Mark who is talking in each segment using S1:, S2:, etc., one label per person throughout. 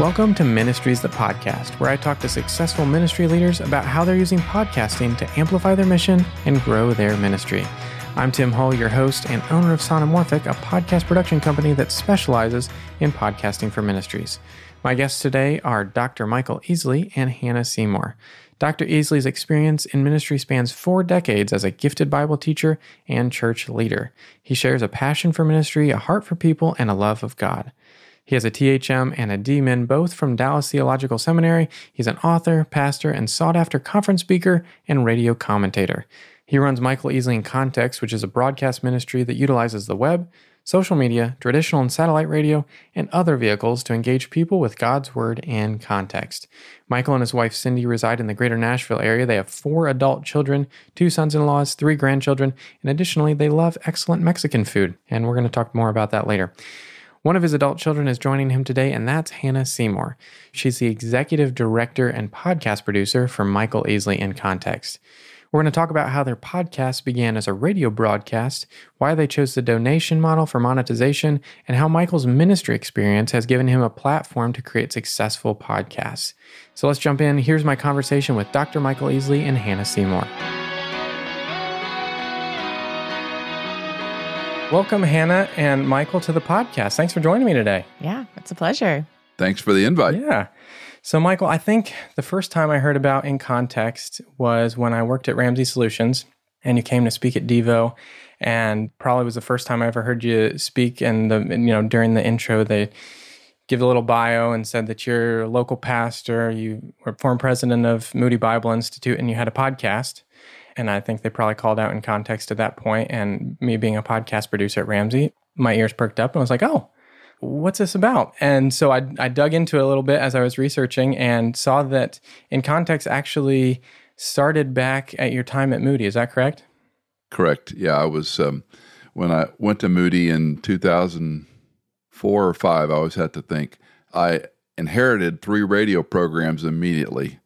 S1: Welcome to Ministries That Podcast, where I talk to successful ministry leaders about how they're using podcasting to amplify their mission and grow their ministry. I'm Tim Hull, your host and owner of Sonimorphic, a podcast production company that specializes in podcasting for ministries. My guests today are Dr. Michael Easley and Hannah Seymour. Dr. Easley's experience in ministry spans four decades as a gifted Bible teacher and church leader. He shares a passion for ministry, a heart for people, and a love of God. He has a THM and a DMin, both from Dallas Theological Seminary. He's an author, pastor, and sought after conference speaker and radio commentator. He runs Michael Easley in Context, which is a broadcast ministry that utilizes the web, social media, traditional and satellite radio, and other vehicles to engage people with God's Word and context. Michael and his wife Cindy reside in the greater Nashville area. They have four adult children, two sons in laws, three grandchildren, and additionally, they love excellent Mexican food. And we're going to talk more about that later. One of his adult children is joining him today, and that's Hannah Seymour. She's the executive director and podcast producer for Michael Easley in Context. We're going to talk about how their podcast began as a radio broadcast, why they chose the donation model for monetization, and how Michael's ministry experience has given him a platform to create successful podcasts. So let's jump in. Here's my conversation with Dr. Michael Easley and Hannah Seymour. Welcome, Hannah and Michael, to the podcast. Thanks for joining me today.
S2: Yeah, it's a pleasure.
S3: Thanks for the invite.
S1: Yeah. So, Michael, I think the first time I heard about In Context was when I worked at Ramsey Solutions and you came to speak at Devo. And probably was the first time I ever heard you speak. And, the, you know, during the intro, they give a little bio and said that you're a local pastor, you were former president of Moody Bible Institute, and you had a podcast. And I think they probably called out in context at that point. And me being a podcast producer at Ramsey, my ears perked up and I was like, oh, what's this about? And so I, I dug into it a little bit as I was researching and saw that in context actually started back at your time at Moody. Is that correct?
S3: Correct. Yeah, I was um, when I went to Moody in 2004 or five. I always had to think I inherited three radio programs immediately,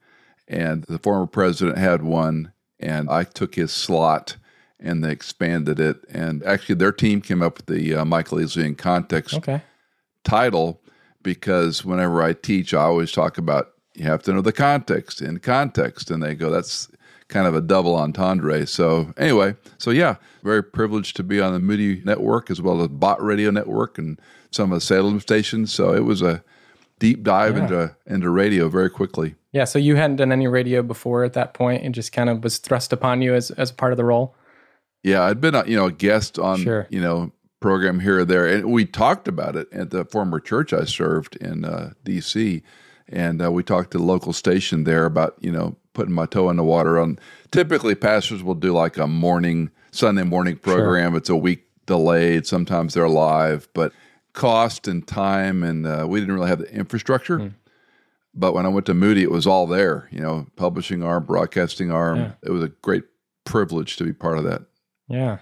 S3: and the former president had one, and I took his slot and they expanded it. And actually, their team came up with the uh, Michael Easley in Context
S1: Okay.
S3: title because whenever I teach, I always talk about you have to know the context in context, and they go, that's kind of a double entendre. So anyway, so yeah, very privileged to be on the Moody Network as well as Bott Radio Network and some of the Salem stations. So it was a deep dive
S1: Yeah.
S3: into into radio very quickly.
S1: Yeah. So you hadn't done any radio before at that point and just kind of was thrust upon you as, as part of the role?
S3: Yeah, I'd been a you know a guest on
S1: Sure.
S3: you know program here or there, and we talked about it at the former church I served in uh, D.C. And uh, we talked to the local station there about you know putting my toe in the water. On typically pastors will do like a morning Sunday morning program. It's a week delayed. Sometimes they're live, but cost and time, and uh, we didn't really have the infrastructure. But when I went to Moody, it was all there. You know, publishing arm, broadcasting arm.
S1: Yeah.
S3: It was a great privilege to be part of that.
S1: Yeah.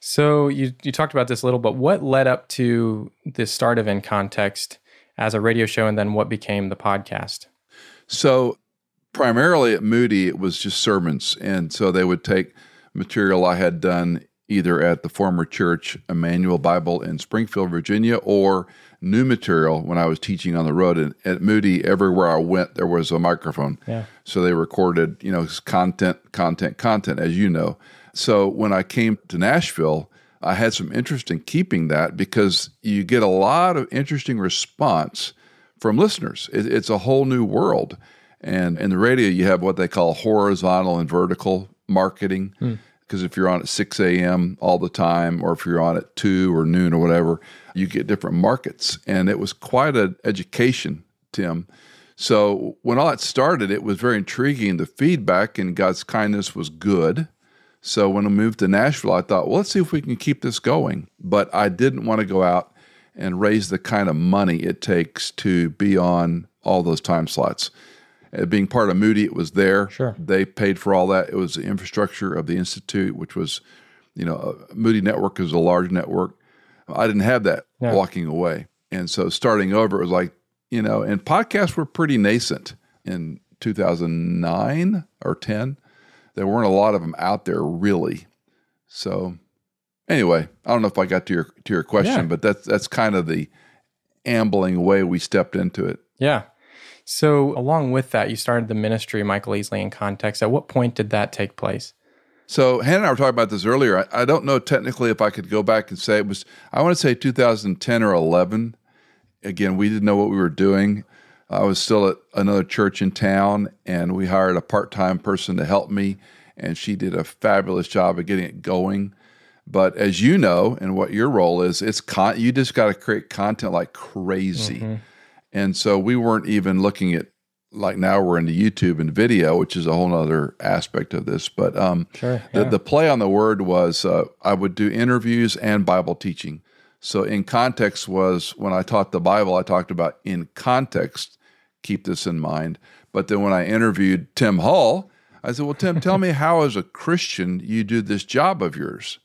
S1: So you you talked about this a little, but what led up to the start of In Context as a radio show, and then what became the podcast?
S3: So, primarily at Moody, it was just sermons. And so they would take material I had done either at the former church, Immanuel Bible in Springfield, Virginia, or new material when I was teaching on the road. And at Moody, everywhere I went, there was a microphone.
S1: Yeah.
S3: So they recorded, you know, content, content, content, as you know. So when I came to Nashville, I had some interest in keeping that because you get a lot of interesting response from listeners. It, it's a whole new world. And in the radio, you have what they call horizontal and vertical marketing. Hmm. Because if you're on at 6 a.m. all the time, or if you're on at 2 or noon or whatever, you get different markets. And it was quite an education, Tim. So when all that started, it was very intriguing. The feedback and God's kindness was good. So when I moved to Nashville, I thought, well, let's see if we can keep this going. But I didn't want to go out and raise the kind of money it takes to be on all those time slots. Uh, being part of Moody, it was there.
S1: Sure.
S3: They paid for all that. It was the infrastructure of the institute, which was, you know, uh, Moody Network is a large network. I didn't have that walking away, and so starting over, it was like, you know, and podcasts were pretty nascent in 2009 or 10. There weren't a lot of them out there really. So anyway, I don't know if I got to your to your question,
S1: Yeah.
S3: but that's that's kind of the ambling way we stepped into it.
S1: Yeah. So, along with that, you started the ministry, Michael Easley in Context. At what point did that take place?
S3: So, Hannah and I were talking about this earlier. I, I don't know technically if I could go back and say it was, I want to say 2010 or 11. Again, we didn't know what we were doing. I was still at another church in town, and we hired a part time person to help me, and she did a fabulous job of getting it going. But as you know, and what your role is, it's con- you just got to create content like crazy. Mm-hmm. And so we weren't even looking at like now we're into YouTube and video, which is a whole other aspect of this. But um, sure, yeah. the, the play on the word was uh, I would do interviews and Bible teaching. So in context was when I taught the Bible, I talked about in context, keep this in mind. But then when I interviewed Tim Hull, I said, Well, Tim, tell me how, as a Christian, you do this job of yours.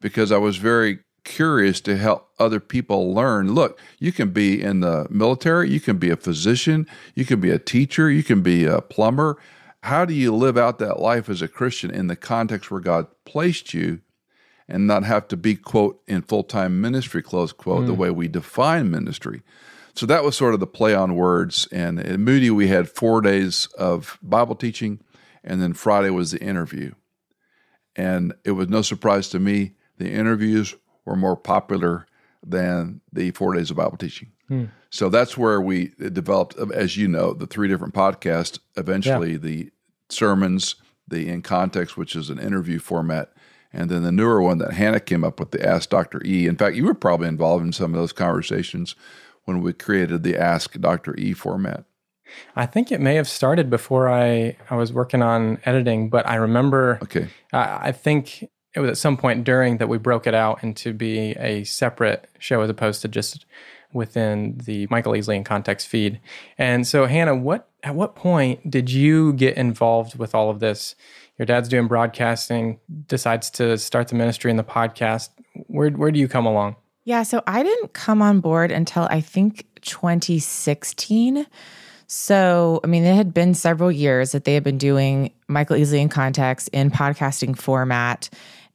S3: Because I was very curious to help other people learn look, you can be in the military, you can be a physician, you can be a teacher, you can be a plumber. How do you live out that life as a Christian in the context where God placed you and not have to be, quote, in full time ministry, close quote, mm. the way we define ministry? So that was sort of the play on words. And at Moody, we had four days of Bible teaching, and then Friday was the interview. And it was no surprise to me, the interviews were more popular than the four days of Bible teaching. Hmm. So that's where we developed, as you know, the three different podcasts. Eventually, yeah. the sermons, the in context, which is an interview format, and then the newer one that Hannah came up with, the Ask Dr. E. In fact, you were probably involved in some of those conversations when we created the Ask Dr. E format.
S1: I think it may have started before I, I was working on editing, but I remember.
S3: Okay.
S1: I, I think it was at some point during that we broke it out into be a separate show as opposed to just within the Michael Easley in Context feed. And so, Hannah, what at what point did you get involved with all of this? Your dad's doing broadcasting, decides to start the ministry and the podcast. Where where do you come along?
S2: Yeah, so I didn't come on board until I think 2016. So, I mean, it had been several years that they had been doing Michael Easley in Context in podcasting format.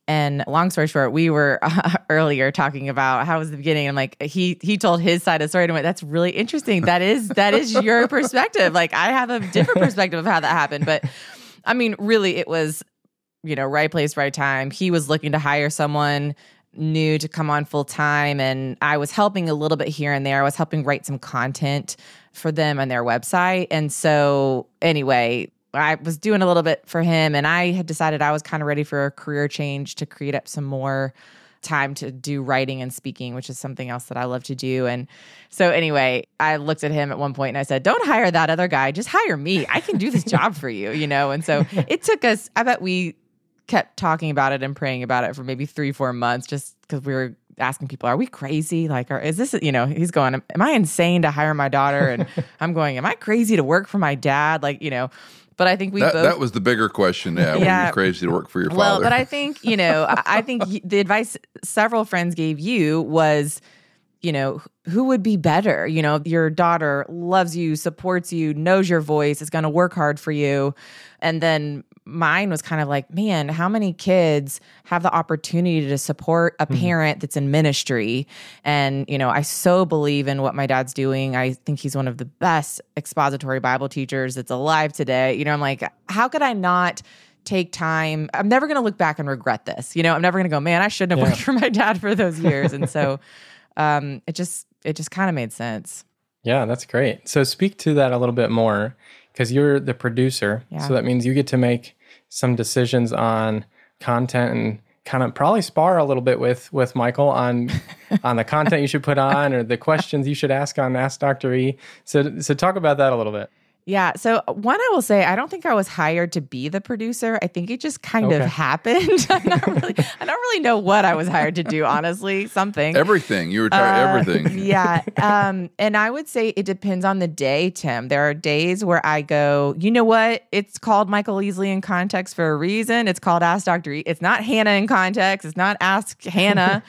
S2: And long story short, we were uh, earlier talking about how was the beginning. And like he he told his side of the story and I went, that's really interesting. That is that is your perspective. Like I have a different perspective of how that happened. But I mean, really, it was you know right place, right time. He was looking to hire someone new to come on full time, and I was helping a little bit here and there. I was helping write some content for them on their website. And so anyway, I was doing a little bit for him, and I had decided I was kind of ready for a career change to create up some more time to do writing and speaking, which is something else that I love to do. And so, anyway, I looked at him at one point and I said, Don't hire that other guy, just hire me. I can do this job for you, you know? And so it took us, I bet we kept talking about it and praying about it for maybe three, four months just because we were asking people, are we crazy? Like, or is this, you know, he's going, am I insane to hire my daughter? And I'm going, am I crazy to work for my dad? Like, you know, but I think we
S3: that,
S2: both.
S3: That was the bigger question. Yeah, yeah. crazy to work for your father?
S2: Well, but I think you know, I think the advice several friends gave you was, you know, who would be better? You know, your daughter loves you, supports you, knows your voice, is going to work hard for you, and then mine was kind of like, man, how many kids have the opportunity to support a mm-hmm. parent that's in ministry? And, you know, I so believe in what my dad's doing. I think he's one of the best expository Bible teachers that's alive today. You know, I'm like, how could I not? take time. I'm never going to look back and regret this. You know, I'm never going to go, man, I shouldn't have yeah. worked for my dad for those years. and so um, it just it just kind of made sense.
S1: Yeah, that's great. So speak to that a little bit more because you're the producer. Yeah. So that means you get to make some decisions on content and kind of probably spar a little bit with with Michael on on the content you should put on or the questions you should ask on Ask Dr. E. So so talk about that a little bit.
S2: Yeah. So one, I will say, I don't think I was hired to be the producer. I think it just kind okay. of happened. I'm not really, I don't really know what I was hired to do. Honestly, something.
S3: Everything. You were trying uh, everything.
S2: yeah. Um, and I would say it depends on the day, Tim. There are days where I go, you know what? It's called Michael Easley in context for a reason. It's called Ask Dr. E. It's not Hannah in context. It's not Ask Hannah.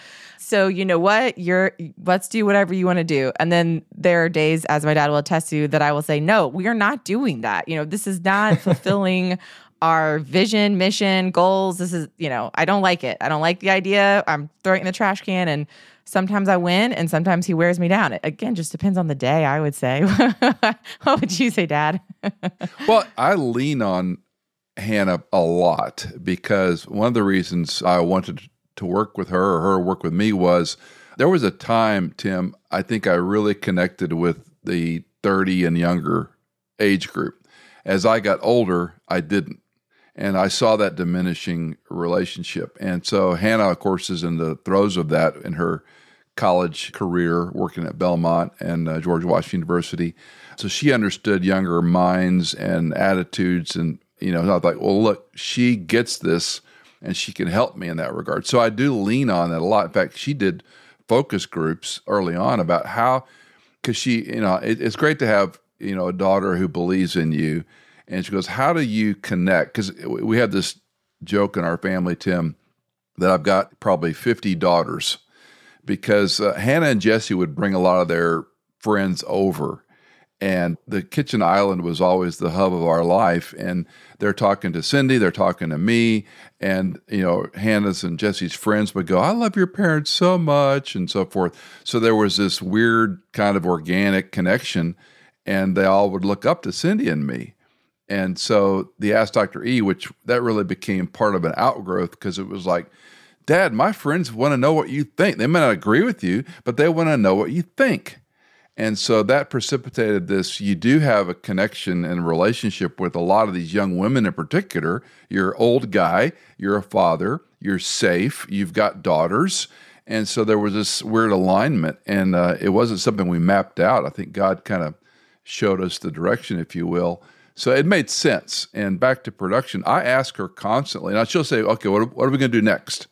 S2: So you know what? You're let's do whatever you want to do. And then there are days, as my dad will attest to, that I will say, no, we are not doing that. You know, this is not fulfilling our vision, mission, goals. This is, you know, I don't like it. I don't like the idea. I'm throwing in the trash can and sometimes I win and sometimes he wears me down. It again just depends on the day, I would say. what would you say, Dad?
S3: well, I lean on Hannah a lot because one of the reasons I wanted to work with her or her work with me was there was a time, Tim, I think I really connected with the 30 and younger age group. As I got older, I didn't. And I saw that diminishing relationship. And so Hannah, of course, is in the throes of that in her college career, working at Belmont and uh, George Washington University. So she understood younger minds and attitudes. And, you know, I was like, well, look, she gets this and she can help me in that regard. So I do lean on that a lot. In fact, she did focus groups early on about how, because she, you know, it, it's great to have, you know, a daughter who believes in you and she goes, How do you connect? Because we have this joke in our family, Tim, that I've got probably 50 daughters because uh, Hannah and Jesse would bring a lot of their friends over. And the kitchen island was always the hub of our life. And they're talking to Cindy, they're talking to me. And, you know, Hannah's and Jesse's friends would go, I love your parents so much, and so forth. So there was this weird kind of organic connection. And they all would look up to Cindy and me. And so the Ask Dr. E, which that really became part of an outgrowth because it was like, Dad, my friends want to know what you think. They may not agree with you, but they want to know what you think. And so that precipitated this. You do have a connection and relationship with a lot of these young women in particular. You're an old guy, you're a father, you're safe, you've got daughters. And so there was this weird alignment, and uh, it wasn't something we mapped out. I think God kind of showed us the direction, if you will. So it made sense. And back to production, I ask her constantly, and she'll say, okay, what, what are we going to do next?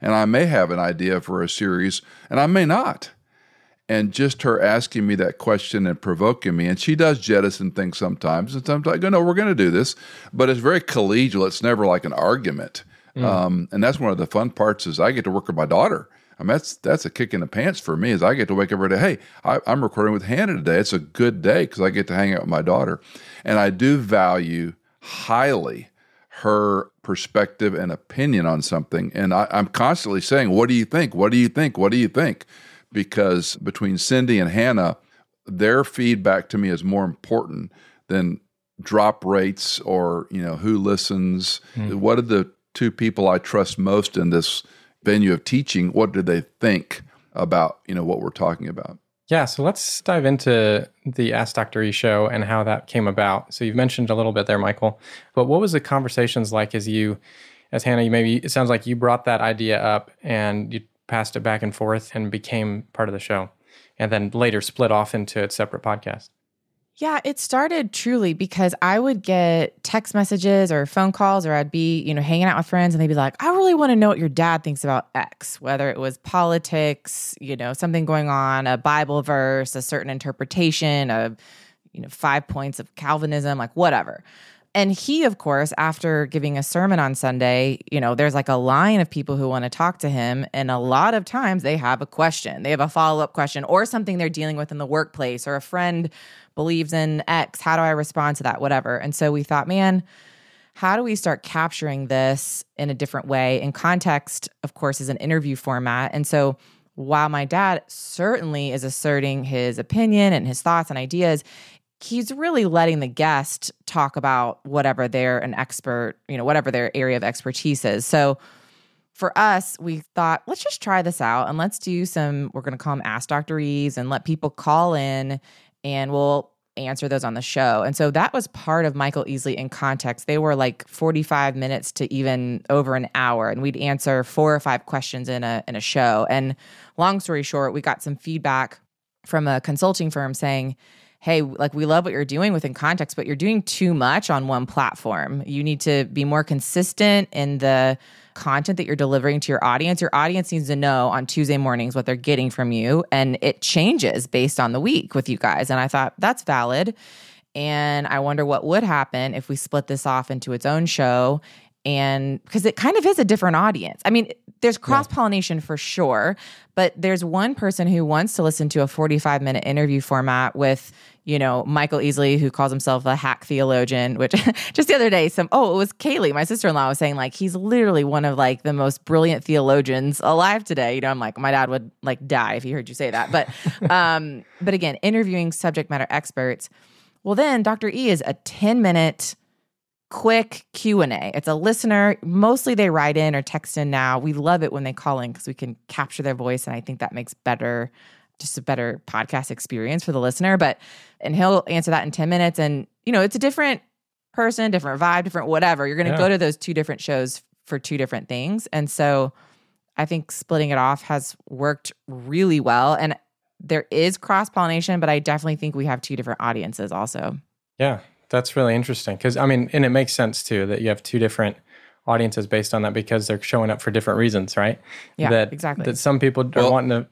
S3: And I may have an idea for a series, and I may not. And just her asking me that question and provoking me, and she does jettison things sometimes. And sometimes I go, no, we're going to do this. But it's very collegial. It's never like an argument. Mm. Um, and that's one of the fun parts is I get to work with my daughter. I mean, that's that's a kick in the pants for me. Is I get to wake up every day. Hey, I, am recording with Hannah today. It's a good day because I get to hang out with my daughter, and I do value highly her perspective and opinion on something. And I, I'm constantly saying, "What do you think? What do you think? What do you think?" Because between Cindy and Hannah, their feedback to me is more important than drop rates or you know who listens. Mm. What are the two people I trust most in this? Venue of teaching, what do they think about you know what we're talking about?
S1: Yeah, so let's dive into the Ask Dr. E show and how that came about. So you've mentioned a little bit there, Michael, but what was the conversations like as you, as Hannah, you maybe it sounds like you brought that idea up and you passed it back and forth and became part of the show, and then later split off into its separate podcast.
S2: Yeah, it started truly because I would get text messages or phone calls, or I'd be, you know, hanging out with friends and they'd be like, I really want to know what your dad thinks about X, whether it was politics, you know, something going on, a Bible verse, a certain interpretation of, you know, five points of Calvinism, like whatever. And he, of course, after giving a sermon on Sunday, you know, there's like a line of people who want to talk to him. And a lot of times they have a question, they have a follow up question or something they're dealing with in the workplace or a friend believes in X. How do I respond to that? Whatever. And so we thought, man, how do we start capturing this in a different way? In context, of course, is an interview format. And so while my dad certainly is asserting his opinion and his thoughts and ideas, he's really letting the guest talk about whatever they're an expert, you know, whatever their area of expertise is. So for us, we thought, let's just try this out and let's do some, we're going to call them Ask Dr. And let people call in and we'll answer those on the show. And so that was part of Michael Easley in context. They were like 45 minutes to even over an hour and we'd answer four or five questions in a in a show. And long story short, we got some feedback from a consulting firm saying, "Hey, like we love what you're doing within context, but you're doing too much on one platform. You need to be more consistent in the content that you're delivering to your audience, your audience needs to know on Tuesday mornings what they're getting from you. And it changes based on the week with you guys. And I thought that's valid. And I wonder what would happen if we split this off into its own show. And because it kind of is a different audience. I mean, there's cross pollination for sure, but there's one person who wants to listen to a 45 minute interview format with, you know, Michael Easley, who calls himself a hack theologian, which just the other day, some, oh, it was Kaylee, my sister in law, was saying like he's literally one of like the most brilliant theologians alive today. You know, I'm like, my dad would like die if he heard you say that. But, um, but again, interviewing subject matter experts. Well, then Dr. E is a 10 minute quick q&a it's a listener. Mostly they write in or text in now. We love it when they call in because we can capture their voice and i think that makes better just a better podcast experience for the listener. But and he'll answer that in 10 minutes and you know it's a different person different vibe different whatever. You're going to
S1: Yeah.
S2: go to those two different shows for two different things. And so i think splitting it off has worked really well. And there is cross pollination but i definitely think we have two different audiences also.
S1: Yeah, that's really interesting because I mean, and it makes sense too that you have two different audiences based on that because they're showing up for different reasons, right?
S2: Yeah,
S1: that,
S2: exactly.
S1: That some people are
S3: Well-
S1: wanting to.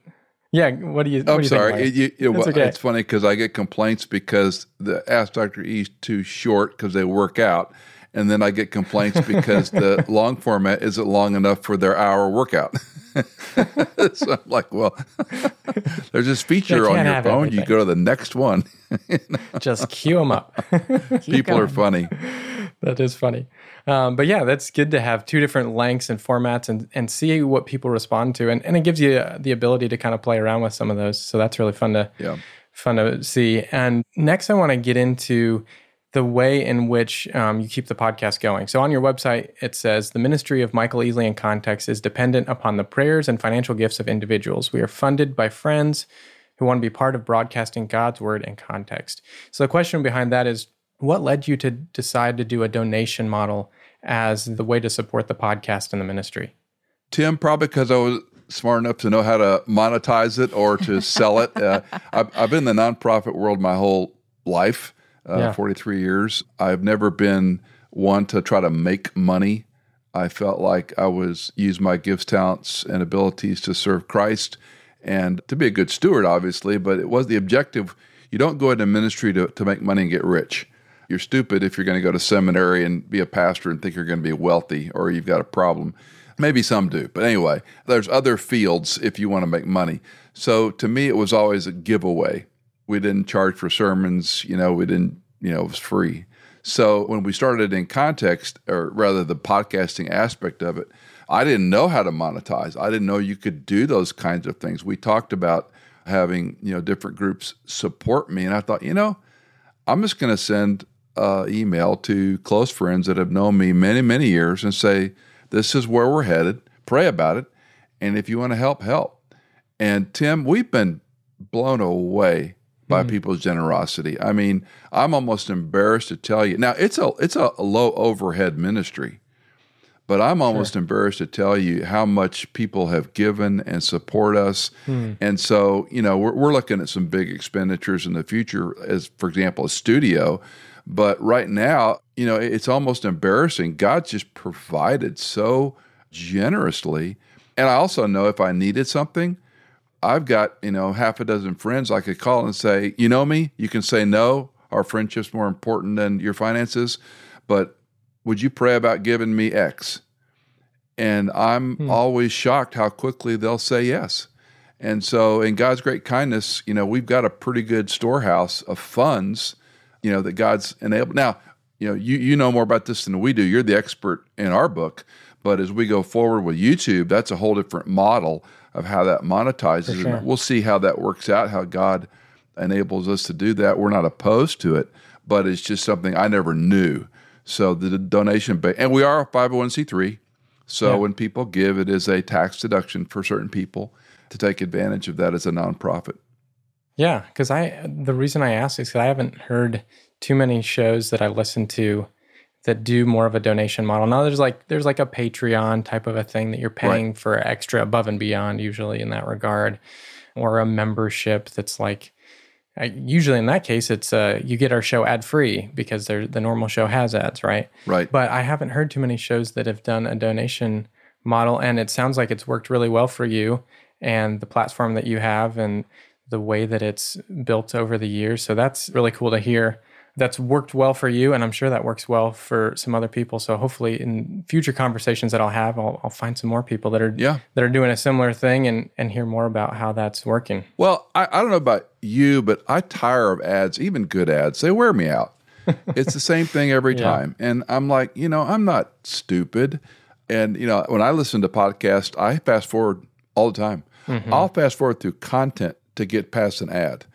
S1: Yeah, what do you? what
S3: I'm
S1: do you
S3: sorry.
S1: Think,
S3: It- you- you-
S1: That's
S3: well,
S1: okay.
S3: It's funny because I get complaints because the Ask Dr. E is too short because they work out. And then I get complaints because the long format isn't long enough for their hour workout. so I'm like, well, there's this feature on your phone. You go to the next one.
S1: Just cue them up.
S3: People are funny.
S1: that is funny. Um, but yeah, that's good to have two different lengths and formats and, and see what people respond to. And, and it gives you uh, the ability to kind of play around with some of those. So that's really fun to,
S3: Yeah.
S1: fun to see. And next, I want to get into the way in which um, you keep the podcast going. So on your website, it says the ministry of Michael Easley in Context is dependent upon the prayers and financial gifts of individuals. We are funded by friends who want to be part of broadcasting God's word in context. So the question behind that is what led you to decide to do a donation model as the way to support the podcast and the ministry?
S3: Tim, probably because I was smart enough to know how to monetize it or to sell it. Uh, I've, I've been in the nonprofit world my whole life, uh,
S1: Yeah.
S3: 43 years. I've never been one to try to make money. I felt like I was use my gifts, talents, and abilities to serve Christ and to be a good steward, obviously. But it was the objective. You don't go into ministry to, to make money and get rich. You're stupid if you're going to go to seminary and be a pastor and think you're going to be wealthy or you've got a problem. Maybe some do. But anyway, there's other fields if you want to make money. So to me, it was always a giveaway. We didn't charge for sermons, you know, we didn't, you know, it was free. So when we started in context, or rather the podcasting aspect of it, I didn't know how to monetize. I didn't know you could do those kinds of things. We talked about having, you know, different groups support me. And I thought, you know, I'm just going to send an email to close friends that have known me many, many years and say, this is where we're headed. Pray about it. And if you want to help, help. And Tim, we've been blown away by mm. people's generosity. I mean, I'm almost embarrassed to tell you. Now, it's a it's a low overhead ministry. But I'm almost embarrassed to tell you how much people have given and support us. Hmm. And so, you know, we're, we're looking at some big expenditures in the future, as for example, a studio. But right now, you know, it's almost embarrassing. God just provided so generously. And I also know if I needed something, I've got, you know, half a dozen friends I could call and say, you know me, you can say no. Our friendship's more important than your finances. But would you pray about giving me X? And I'm hmm. always shocked how quickly they'll say yes. And so, in God's great kindness, you know, we've got a pretty good storehouse of funds, you know, that God's enabled. Now, you know, you, you know more about this than we do. You're the expert in our book. But as we go forward with YouTube, that's a whole different model of how that monetizes.
S1: sure.
S3: And we'll see how that works out, how God enables us to do that. We're not opposed to it, but it's just something I never knew. So the donation, ba- and we are a 501c3. So
S1: Yeah.
S3: when people give, it is a tax deduction for certain people to take advantage of that as a nonprofit.
S1: Yeah, because I the reason I ask is because I haven't heard too many shows that I listen to that do more of a donation model. Now there's like there's like a Patreon type of a thing that you're paying for extra above and beyond usually in that regard, or a membership that's like I, usually in that case it's uh you get our show ad free because there the normal show has ads right
S3: Right.
S1: but I haven't heard too many shows that have done a donation model, and it sounds like it's worked really well for you and the platform that you have and the way that it's built over the years. So that's really cool to hear. That's worked well for you, and I'm sure that works well for some other people. So hopefully, in future conversations that I'll have, I'll, I'll find some more people that are
S3: Yeah.
S1: that are doing a similar thing and and hear more about how that's working.
S3: Well, I, I don't know about you, but I tire of ads, even good ads. They wear me out. it's the same thing every
S1: Yeah.
S3: time. And I'm like, you know, I'm not stupid. And, you know, when I listen to podcasts, I fast forward all the time. Mm-hmm. I'll fast forward through content to get past an ad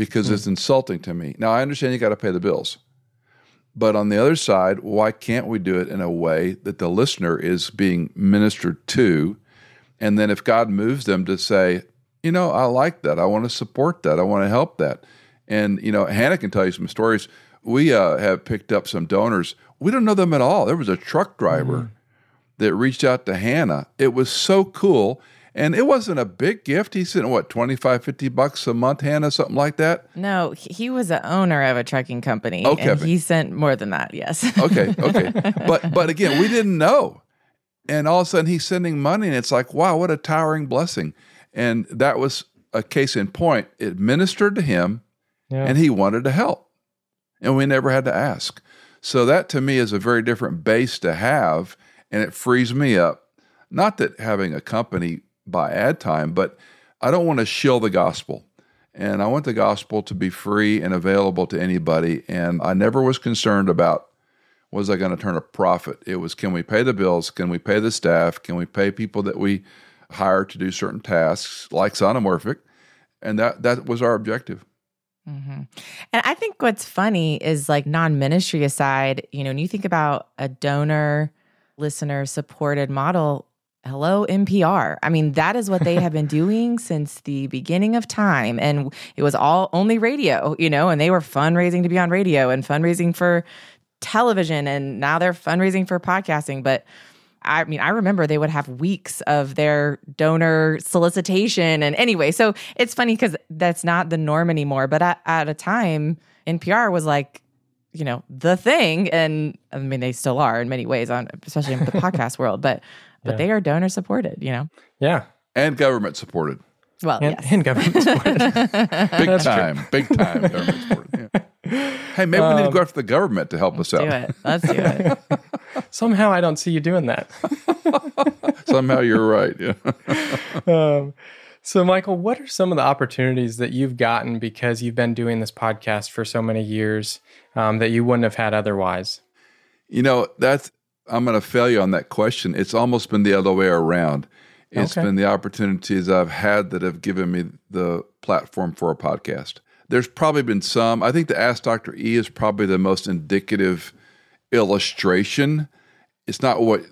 S3: because it's insulting to me. Now, I understand you got to pay the bills. But on the other side, why can't we do it in a way that the listener is being ministered to? And then if God moves them to say, you know, I like that. I want to support that. I want to help that. And, you know, Hannah can tell you some stories. We uh, have picked up some donors. We don't know them at all. There was a truck driver that reached out to Hannah. It was so cool. And it wasn't a big gift. He sent, what, 25, 50 bucks a month, Hannah, something like that?
S2: No, he he was the owner of a trucking company,
S3: Okay,
S2: and he sent more than that. Yes.
S3: okay, okay. But but again, we didn't know. And all of a sudden he's sending money and it's like, wow, what a towering blessing. And that was a case in point. It ministered to him
S1: Yeah.
S3: and he wanted to help. And we never had to ask. So that to me is a very different base to have and it frees me up. Not that having a company by ad time, but I don't want to shill the gospel. And I want the gospel to be free and available to anybody. And I never was concerned about was I going to turn a profit? It was can we pay the bills? Can we pay the staff? Can we pay people that we hire to do certain tasks like Sonimorphic? And that that was our objective. Mm-hmm.
S2: And I think what's funny is like non ministry aside, you know, when you think about a donor, listener supported model, hello, NPR. I mean, that is what they have been doing since the beginning of time. And it was all only radio, you know, and they were fundraising to be on radio and fundraising for television. And now they're fundraising for podcasting. But I mean, I remember they would have weeks of their donor solicitation. And anyway, so it's funny because that's not the norm anymore. But at, at a time, NPR was like, you know, the thing. And I mean, they still are in many ways, on especially in the podcast world. But but
S1: Yeah.
S2: they are donor supported. You know,
S1: yeah.
S3: And government supported.
S2: well,
S1: And,
S2: yes.
S1: and government support.
S3: Big time. Big time government supported. Yeah. Hey, maybe we need to go after the government to help us out.
S2: do
S3: out.
S2: it. Let's do it.
S1: Somehow I don't see you doing that.
S3: Somehow you're right. Yeah.
S1: Um, so, Michael, what are some of the opportunities that you've gotten because you've been doing this podcast for so many years um, that you wouldn't have had otherwise?
S3: You know, that's I'm going to fail you on that question. It's almost been the other way around. It's
S1: Okay.
S3: been the opportunities I've had that have given me the platform for a podcast. There's probably been some. I think the Ask Dr. E is probably the most indicative illustration. It's not what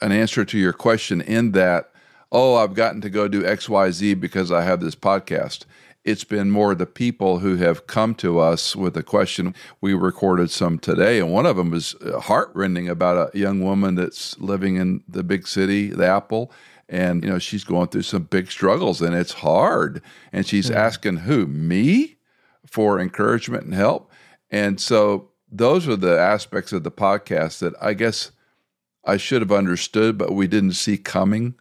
S3: an answer to your question in that, oh, I've gotten to go do XYZ because I have this podcast. It's been more the people who have come to us with a question. We recorded some today, and one of them was uh, heartrending about a young woman that's living in the big city, the Apple, and you know she's going through some big struggles, and it's hard. And she's hmm. asking who me for encouragement and help. And so those are the aspects of the podcast that I guess I should have understood, but we didn't see coming.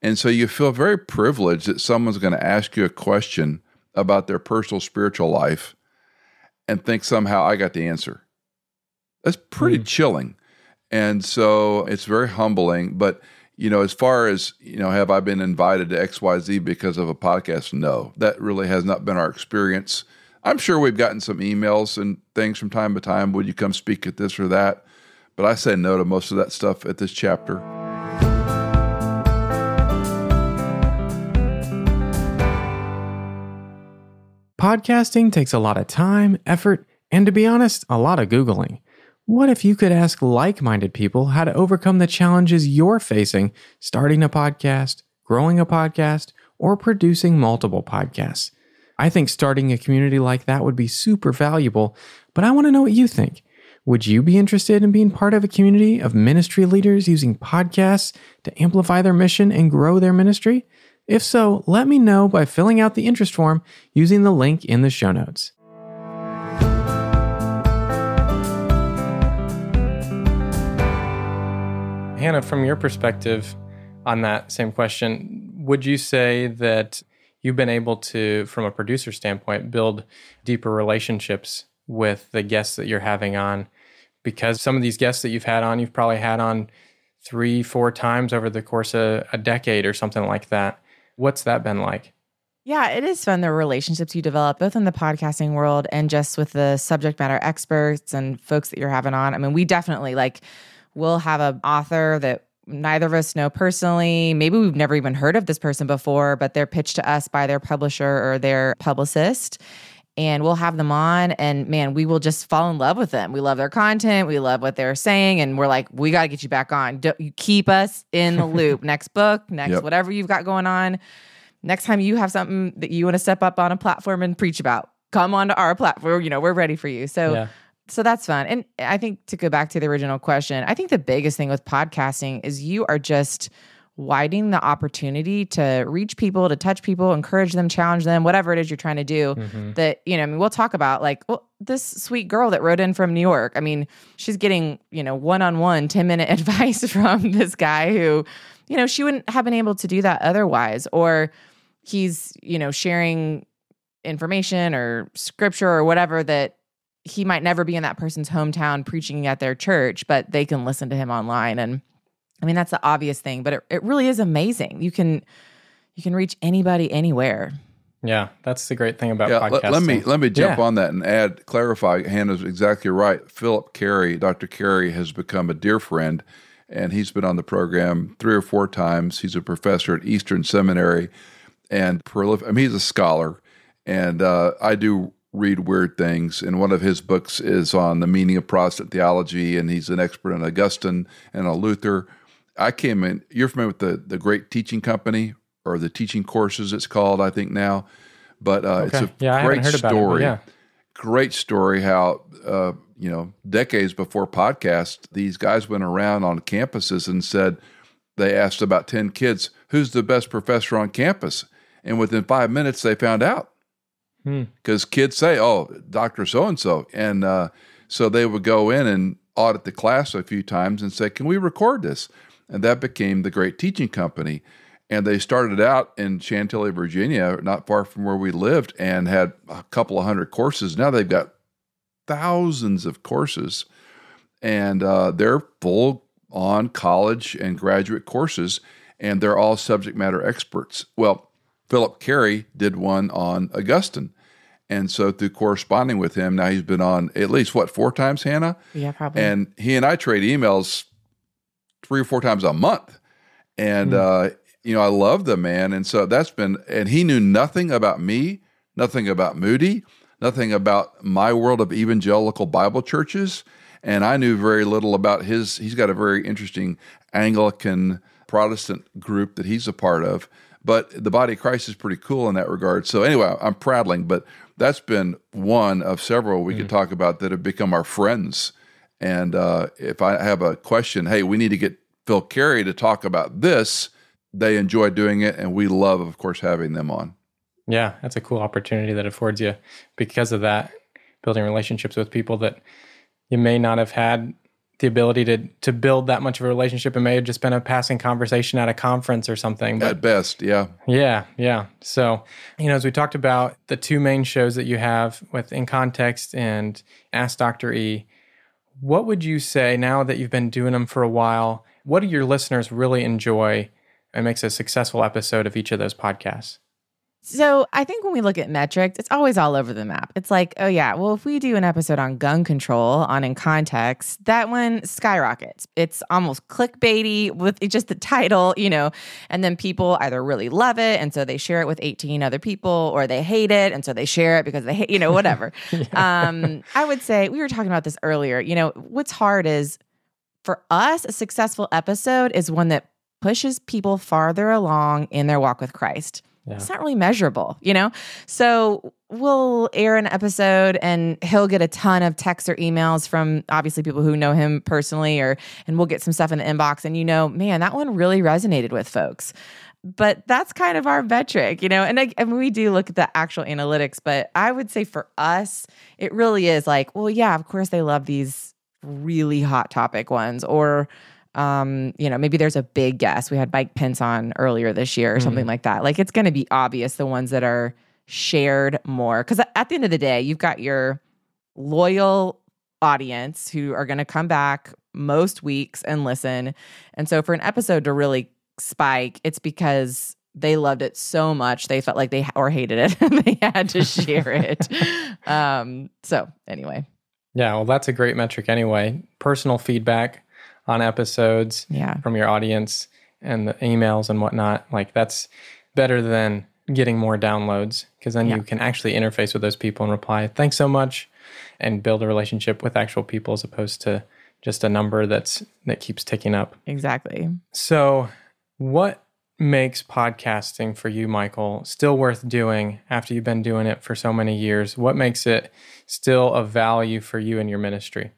S3: And so you feel very privileged that someone's going to ask you a question about their personal spiritual life and think somehow I got the answer. That's pretty hmm. chilling. And so it's very humbling. But, you know, as far as, you know, have I been invited to XYZ because of a podcast? No, that really has not been our experience. I'm sure we've gotten some emails and things from time to time. Would you come speak at this or that? But I say no to most of that stuff at this chapter.
S1: Podcasting takes a lot of time, effort, and to be honest, a lot of Googling. What if you could ask like minded people how to overcome the challenges you're facing starting a podcast, growing a podcast, or producing multiple podcasts? I think starting a community like that would be super valuable, but I want to know what you think. Would you be interested in being part of a community of ministry leaders using podcasts to amplify their mission and grow their ministry? If so, let me know by filling out the interest form using the link in the show notes. Hannah, from your perspective on that same question, would you say that you've been able to, from a producer standpoint, build deeper relationships with the guests that you're having on because some of these guests that you've had on, you've probably had on three, four times over the course of a decade or something like that. What's that been like?
S2: Yeah, it is fun the relationships you develop both in the podcasting world and just with the subject matter experts and folks that you're having on. I mean, we definitely like we'll have an author that neither of us know personally. Maybe we've never even heard of this person before, but they're pitched to us by their publisher or their publicist. And we'll have them on, and man, we will just fall in love with them. We love their content, we love what they're saying, and we're like, we got to get you back on. Don't, you keep us in the loop. next book, next yep. whatever you've got going on. Next time you have something that you want to step up on a platform and preach about, come onto our platform. You know, we're ready for you. So yeah so that's fun. And I think to go back to the original question, I think the biggest thing with podcasting is you are just widening the opportunity to reach people, to touch people, encourage them, challenge them, whatever it is you're trying to do. Mm-hmm. That, you know, I mean, we'll talk about like, well, this sweet girl that wrote in from New York. I mean, she's getting, you know, one on one 10 minute advice from this guy who, you know, she wouldn't have been able to do that otherwise. Or he's, you know, sharing information or scripture or whatever that he might never be in that person's hometown preaching at their church, but they can listen to him online. And I mean, that's the obvious thing, but it, it really is amazing. You can you can reach anybody anywhere.
S1: Yeah, that's the great thing about yeah, podcasting.
S3: Let, let me let me jump yeah. on that and add clarify. Hannah's exactly right. Phillip Cary, Dr. Cary, has become a dear friend, and he's been on the program three or four times. He's a professor at Eastern Seminary, and prolific. I mean, he's a scholar, and uh, I do read weird things. And one of his books is on the meaning of Protestant theology, and he's an expert on Augustine and on Luther. I came in. You're familiar with the the Great Teaching Company or the teaching courses? It's called, I think now. But uh, okay. it's a yeah, great story. It, yeah. Great story. How uh, you know decades before podcast, these guys went around on campuses and said they asked about ten kids, "Who's the best professor on campus?" And within five minutes, they found out because hmm. kids say, "Oh, Doctor So and So," and uh, so they would go in and audit the class a few times and say, "Can we record this?" And that became the Great Teaching Company. And they started out in Chantilly, Virginia, not far from where we lived, and had a couple of hundred courses. Now they've got thousands of courses, and uh, they're full on college and graduate courses, and they're all subject matter experts. Well, Phillip Cary did one on Augustine. And so through corresponding with him, now he's been on at least what, four times, Hannah?
S2: Yeah, probably.
S3: And he and I trade emails three or four times a month. And, mm. uh, you know, I love the man. And so that's been, and he knew nothing about me, nothing about Moody, nothing about my world of evangelical Bible churches. And I knew very little about his, he's got a very interesting Anglican Protestant group that he's a part of. But the body of Christ is pretty cool in that regard. So anyway, I'm prattling, but that's been one of several we mm. could talk about that have become our friends. And uh, if I have a question, hey, we need to get Phil Cary to talk about this. They enjoy doing it, and we love, of course, having them on.
S1: Yeah, that's a cool opportunity that affords you because of that, building relationships with people that you may not have had the ability to to build that much of a relationship. It may have just been a passing conversation at a conference or something.
S3: But, At best, yeah.
S1: Yeah, yeah. So, you know, as we talked about the two main shows that you have with In Context and Ask Dr. E, what would you say now that you've been doing them for a while? What do your listeners really enjoy and makes a successful episode of each of those podcasts?
S2: So I think when we look at metrics, it's always all over the map. It's like, oh yeah, well, if we do an episode on gun control on in context, that one skyrockets. It's almost clickbaity with just the title, you know, and then people either really love it and so they share it with 18 other people, or they hate it and so they share it because they hate, you know, whatever. yeah. um, I would say we were talking about this earlier. You know, what's hard is for us, a successful episode is one that pushes people farther along in their walk with Christ yeah. It's not really measurable, you know? So we'll air an episode and he'll get a ton of texts or emails from obviously people who know him personally or and we'll get some stuff in the inbox and you know, man, that one really resonated with folks. But that's kind of our metric, you know. And, I, and we do look at the actual analytics, but I would say for us, it really is like, well, yeah, of course they love these really hot topic ones or um, you know, maybe there's a big guest. We had Mike Pence on earlier this year or mm something like that. Like it's going to be obvious the ones that are shared more. Because at the end of the day, you've got your loyal audience who are going to come back most weeks and listen. And so for an episode to really spike, it's because they loved it so much they felt like they or hated it and they had to share it. um, so anyway.
S1: Yeah, well, that's a great metric anyway. Personal feedback on episodes
S2: yeah.
S1: from your audience and the emails and whatnot. Like that's better than getting more downloads because then
S2: Yeah.
S1: you can actually interface with those people and reply, thanks so much, and build a relationship with actual people as opposed to just a number that's that keeps ticking up.
S2: Exactly.
S1: So, what makes podcasting for you, Michael, still worth doing after you've been doing it for so many years? What makes it still of value for you and your ministry?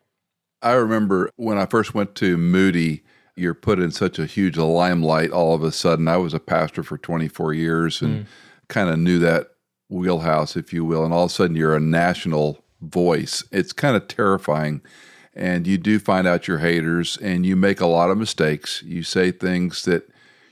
S3: I remember when I first went to Moody, you're put in such a huge limelight all of a sudden. I was a pastor for 24 years and mm. kind of knew that wheelhouse, if you will. And all of a sudden, you're a national voice. It's kind of terrifying. And you do find out your haters and you make a lot of mistakes. You say things that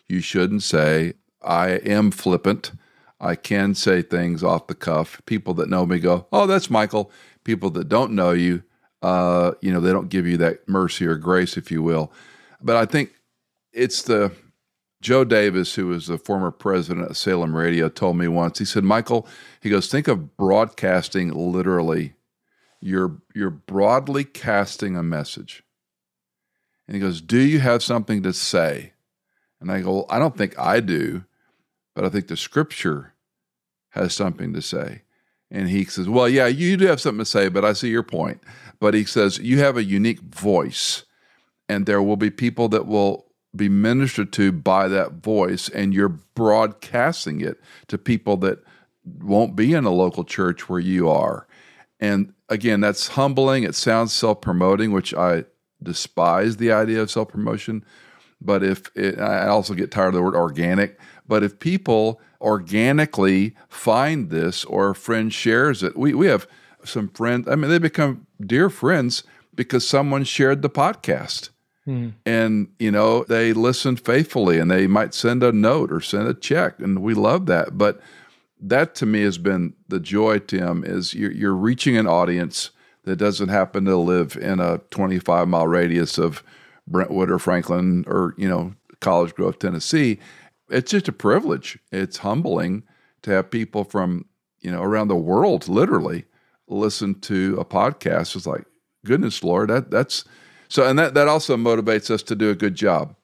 S3: you shouldn't say. I am flippant. I can say things off the cuff. People that know me go, "Oh, that's Michael." People that don't know you, uh, you know, they don't give you that mercy or grace, if you will. But I think it's the Joe Davis, who was the former president of Salem Radio, told me once. He said, "Michael," he goes, "think of broadcasting literally. You're you're broadly casting a message." And he goes, "Do you have something to say?" And I go, well, "I don't think I do." but I think the scripture has something to say. And he says, Well, yeah, you do have something to say, but I see your point. But he says, You have a unique voice, and there will be people that will be ministered to by that voice, and you're broadcasting it to people that won't be in a local church where you are. And again, that's humbling. It sounds self promoting, which I despise the idea of self promotion. But if it, I also get tired of the word organic, but if people organically find this or a friend shares it, we, we have some friends, I mean, they become dear friends because someone shared the podcast. Hmm. And, you know, they listened faithfully and they might send a note or send a check. And we love that. But that to me has been the joy, Tim, is you're, you're reaching an audience that doesn't happen to live in a 25 mile radius of Brentwood or Franklin or, you know, College Grove, Tennessee. It's just a privilege. It's humbling to have people from, you know, around the world literally listen to a podcast. It's like, goodness, Lord, that that's so, and that that also motivates us to do a good job.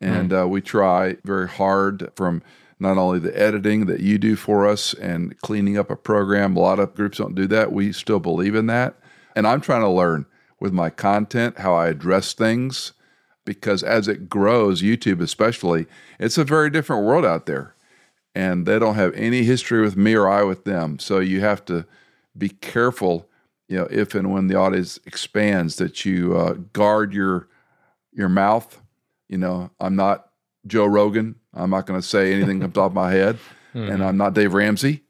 S3: And uh, we try very hard from not only the editing that you do for us and cleaning up a program. A lot of groups don't do that. We still believe in that. And I'm trying to learn with my content how I address things because as it grows, YouTube especially, it's a very different world out there. And they don't have any history with me or I with them. So you have to be careful, you know, if and when the audience expands, that you uh, guard your your mouth. You know, I'm not Joe Rogan. I'm not going to say anything off the top of my head, and I'm not Dave Ramsey.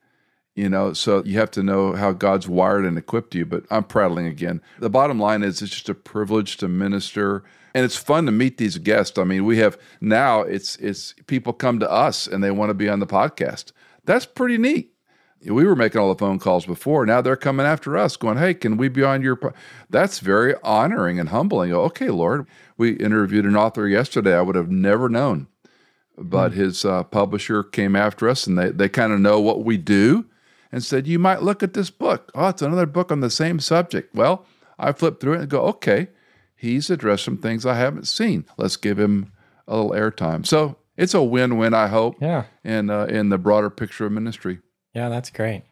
S3: You know, so you have to know how God's wired and equipped you. But I'm prattling again. The bottom line is, it's just a privilege to minister, and it's fun to meet these guests. I mean, we have now it's it's people come to us and they want to be on the podcast. That's pretty neat. We were making all the phone calls before. Now they're coming after us, going, "Hey, can we be on your?" Po-? That's very honoring and humbling. Okay, Lord, we interviewed an author yesterday. I would have never known, but his uh, publisher came after us, and they they kind of know what we do, and said, "You might look at this book. Oh, it's another book on the same subject." Well, I flipped through it and go, "Okay, he's addressed some things I haven't seen. Let's give him a little airtime." So it's a win-win, I hope,
S1: Yeah.
S3: in uh, in the broader picture of ministry.
S1: Yeah, that's great.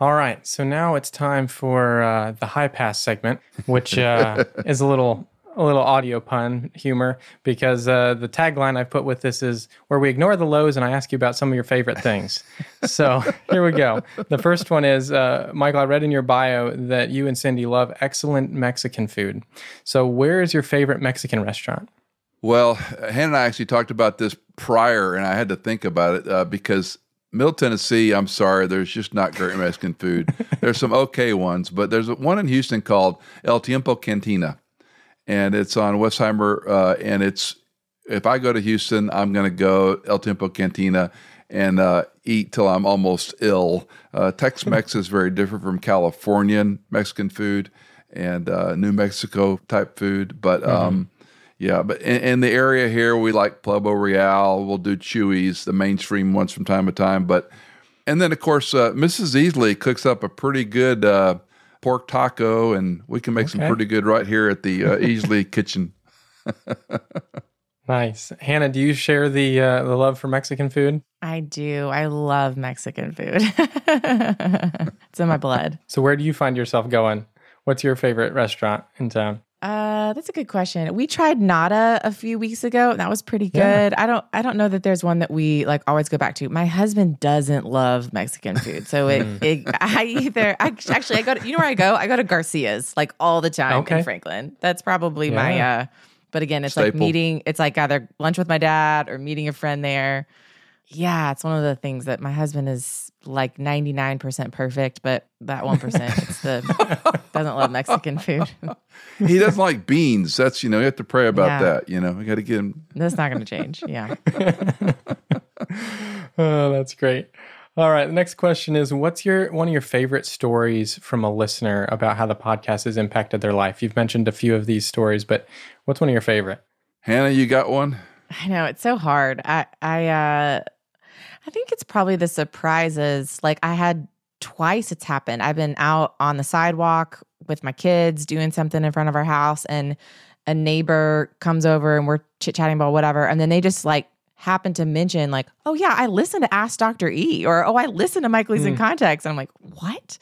S1: All right, so now it's time for uh, the high pass segment, which uh, is a little a little audio pun humor because uh, the tagline I've put with this is where we ignore the lows and I ask you about some of your favorite things. so here we go. The first one is uh, Michael. I read in your bio that you and Cindy love excellent Mexican food. So where is your favorite Mexican restaurant?
S3: Well, Hannah and I actually talked about this prior, and I had to think about it uh, because Middle Tennessee, I'm sorry, there's just not great Mexican food. there's some okay ones, but there's one in Houston called El Tiempo Cantina, and it's on Westheimer. Uh, and it's if I go to Houston, I'm going to go El Tiempo Cantina, and uh, eat till I'm almost ill. Uh, Tex Mex is very different from Californian Mexican food and uh, New Mexico type food. But um, yeah, but in, in the area here, we like Pueblo Real. We'll do Chuy's, the mainstream ones from time to time. But and then of course, uh, Mrs. Easley cooks up a pretty good uh, pork taco, and we can make some pretty good right here at the uh, Easley kitchen.
S1: Nice. Hannah, do you share the uh, the love for Mexican food?
S2: I do. I love Mexican food. it's in my blood.
S1: So where do you find yourself going? What's your favorite restaurant in town?
S2: Uh, that's a good question. We tried Nada a few weeks ago. and That was pretty good.
S1: Yeah.
S2: I don't I don't know that there's one that we like always go back to. My husband doesn't love Mexican food. So it,
S1: Hmm.
S2: it I either I actually I go to you know where I go? I go to Garcia's like all the time
S1: Okay.
S2: in Franklin. That's probably my uh but again, it's like meeting it's like either lunch with my dad or meeting a friend there. Yeah, it's one of the things that my husband is like 99% perfect, but that 1% it's the doesn't love Mexican food.
S3: he doesn't like beans. That's you know you have to pray about
S2: Yeah.
S3: that. You know we got to get him.
S2: That's not going to change. Yeah.
S1: Oh, that's great. All right. The next question is what's your one of your favorite stories from a listener about how the podcast has impacted their life? You've mentioned a few of these stories, but what's one of your favorite?
S3: Hannah, you got one?
S2: I know it's so hard. I I uh I think it's probably the surprises. Like I had twice it's happened. I've been out on the sidewalk with my kids doing something in front of our house and a neighbor comes over and we're chit-chatting about whatever and then they just like happen to mention like, "Oh yeah, I listened to Ask Dr. E" or "Oh, I listened to Michael Easley in Context." And I'm like, "What?"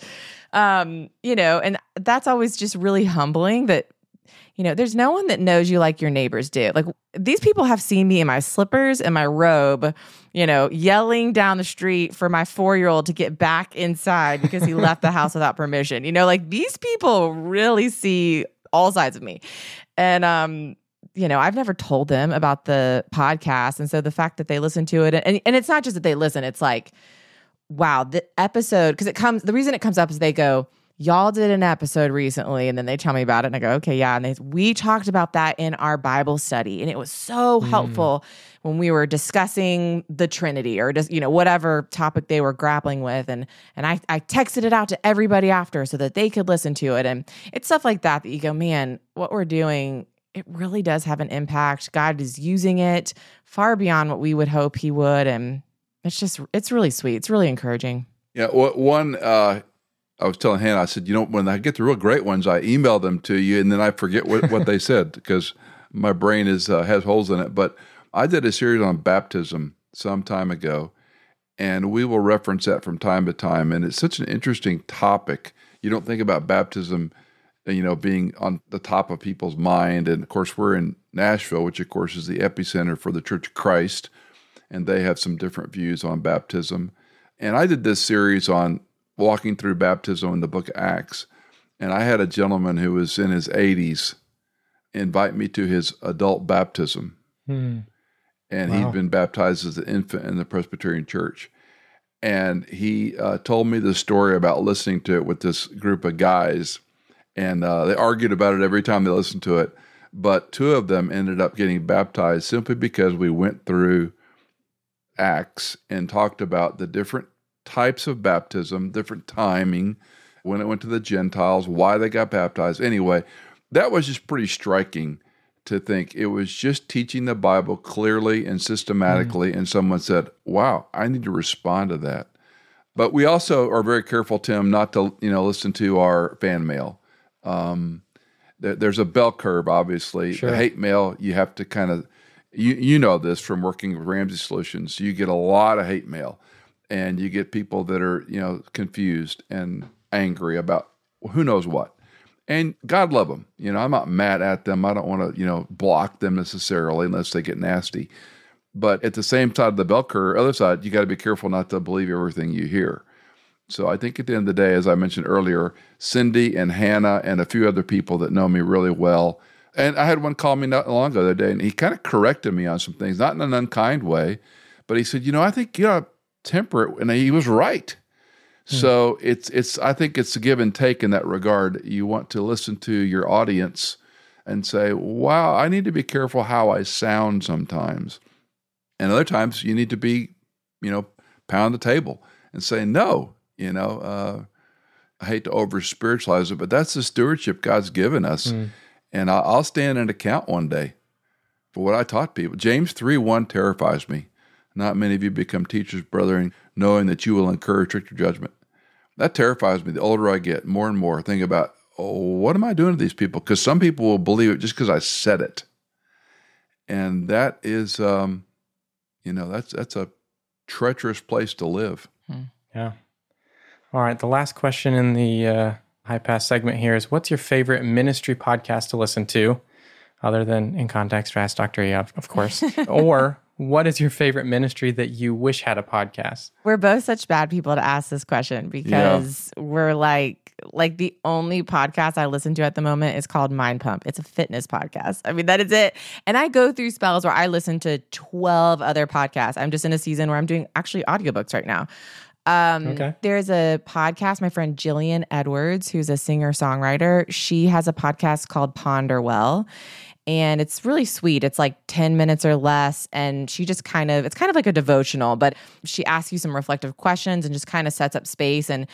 S2: Um, you know, and that's always just really humbling that you know, there's no one that knows you like your neighbors do. Like these people have seen me in my slippers and my robe, you know, yelling down the street for my four year old to get back inside because he left the house without permission. You know, like these people really see all sides of me. And, um, you know, I've never told them about the podcast. And so the fact that they listen to it, and, and it's not just that they listen, it's like, wow, the episode, because it comes, the reason it comes up is they go, y'all did an episode recently and then they tell me about it and I go, okay, yeah. And they, we talked about that in our Bible study and it was so helpful when we were discussing the Trinity or just, you know, whatever topic they were grappling with. And, and I, I texted it out to everybody after so that they could listen to it. And it's stuff like that that you go, man, what we're doing, it really does have an impact. God is using it far beyond what we would hope he would. And it's just, it's really sweet. It's really encouraging.
S3: Yeah, one. Uh, I was telling Hannah, I said, you know, when I get the real great ones, I email them to you, and then I forget what, what they said because my brain is uh, has holes in it. But I did a series on baptism some time ago, and we will reference that from time to time. And it's such an interesting topic. You don't think about baptism, uh, you know, being on the top of people's mind. And of course, we're in Nashville, which of course is the epicenter for the Church of Christ, and they have some different views on baptism. And I did this series on walking through baptism in the book of Acts. And I had a gentleman who was in his 80s invite me to his adult baptism.
S1: Hmm.
S3: And
S1: Wow.
S3: he'd been baptized as an infant in the Presbyterian Church. And he uh, told me the story about listening to it with this group of guys. And uh, they argued about it every time they listened to it. But two of them ended up getting baptized simply because we went through Acts and talked about the different types of baptism, different timing, when it went to the Gentiles, why they got baptized. Anyway, that was just pretty striking to think it was just teaching the Bible clearly and systematically. And someone said, Wow, I need to respond to that. But we also are very careful, Tim, not to you know listen to our fan mail. Um, there- there's a bell curve, obviously.
S1: Sure.
S3: The hate mail, you have to kind of you you know this from working with Ramsey Solutions. You get a lot of hate mail, and you get people that are you know confused and angry about who knows what. And God love them. You know, I'm not mad at them. I don't want to you know block them necessarily unless they get nasty. But at the same side of the bell curve, other side, you got to be careful not to believe everything you hear. So I think at the end of the day, as I mentioned earlier, Cindy and Hannah and a few other people that know me really well. And I had one call me not long ago the other day, and he kind of corrected me on some things, not in an unkind way, but he said, "You know, I think you know, temper it," and he was right. So it's it's I think it's a give and take in that regard. You want to listen to your audience and say, "Wow, I need to be careful how I sound sometimes," and other times you need to be, you know, pound the table and say, no, you know, uh, I hate to over spiritualize it, but that's the stewardship God's given us. Mm. And I, will stand an account one day for what I taught people. James 3 1 terrifies me. Not many of you become teachers, brethren, knowing that you will incur stricter judgment. That terrifies me. The older I get, more and more, think about, oh, what am I doing to these people? Because some people will believe it just because I said it. And that is, um, you know, that's that's a treacherous place to live.
S1: Hmm. Yeah. All right. The last question in the uh, high pass segment here is what's your favorite ministry podcast to listen to, other than In Context or Ask Dr. Ayoub, of course? or what is your favorite ministry that you wish had a podcast?
S2: We're both such bad people to ask this question because yeah. we're like, like the only podcast I listen to at the moment is called Mind Pump. It's a fitness podcast. I mean, that is it. And I go through spells where I listen to 12 other podcasts. I'm just in a season where I'm doing actually audiobooks right now. Um, okay. There's a podcast, my friend Jillian Edwards, who's a singer songwriter. She has a podcast called Ponderwell. And it's really sweet. It's like 10 minutes or less. And she just kind of, it's kind of like a devotional, but she asks you some reflective questions and just kind of sets up space. And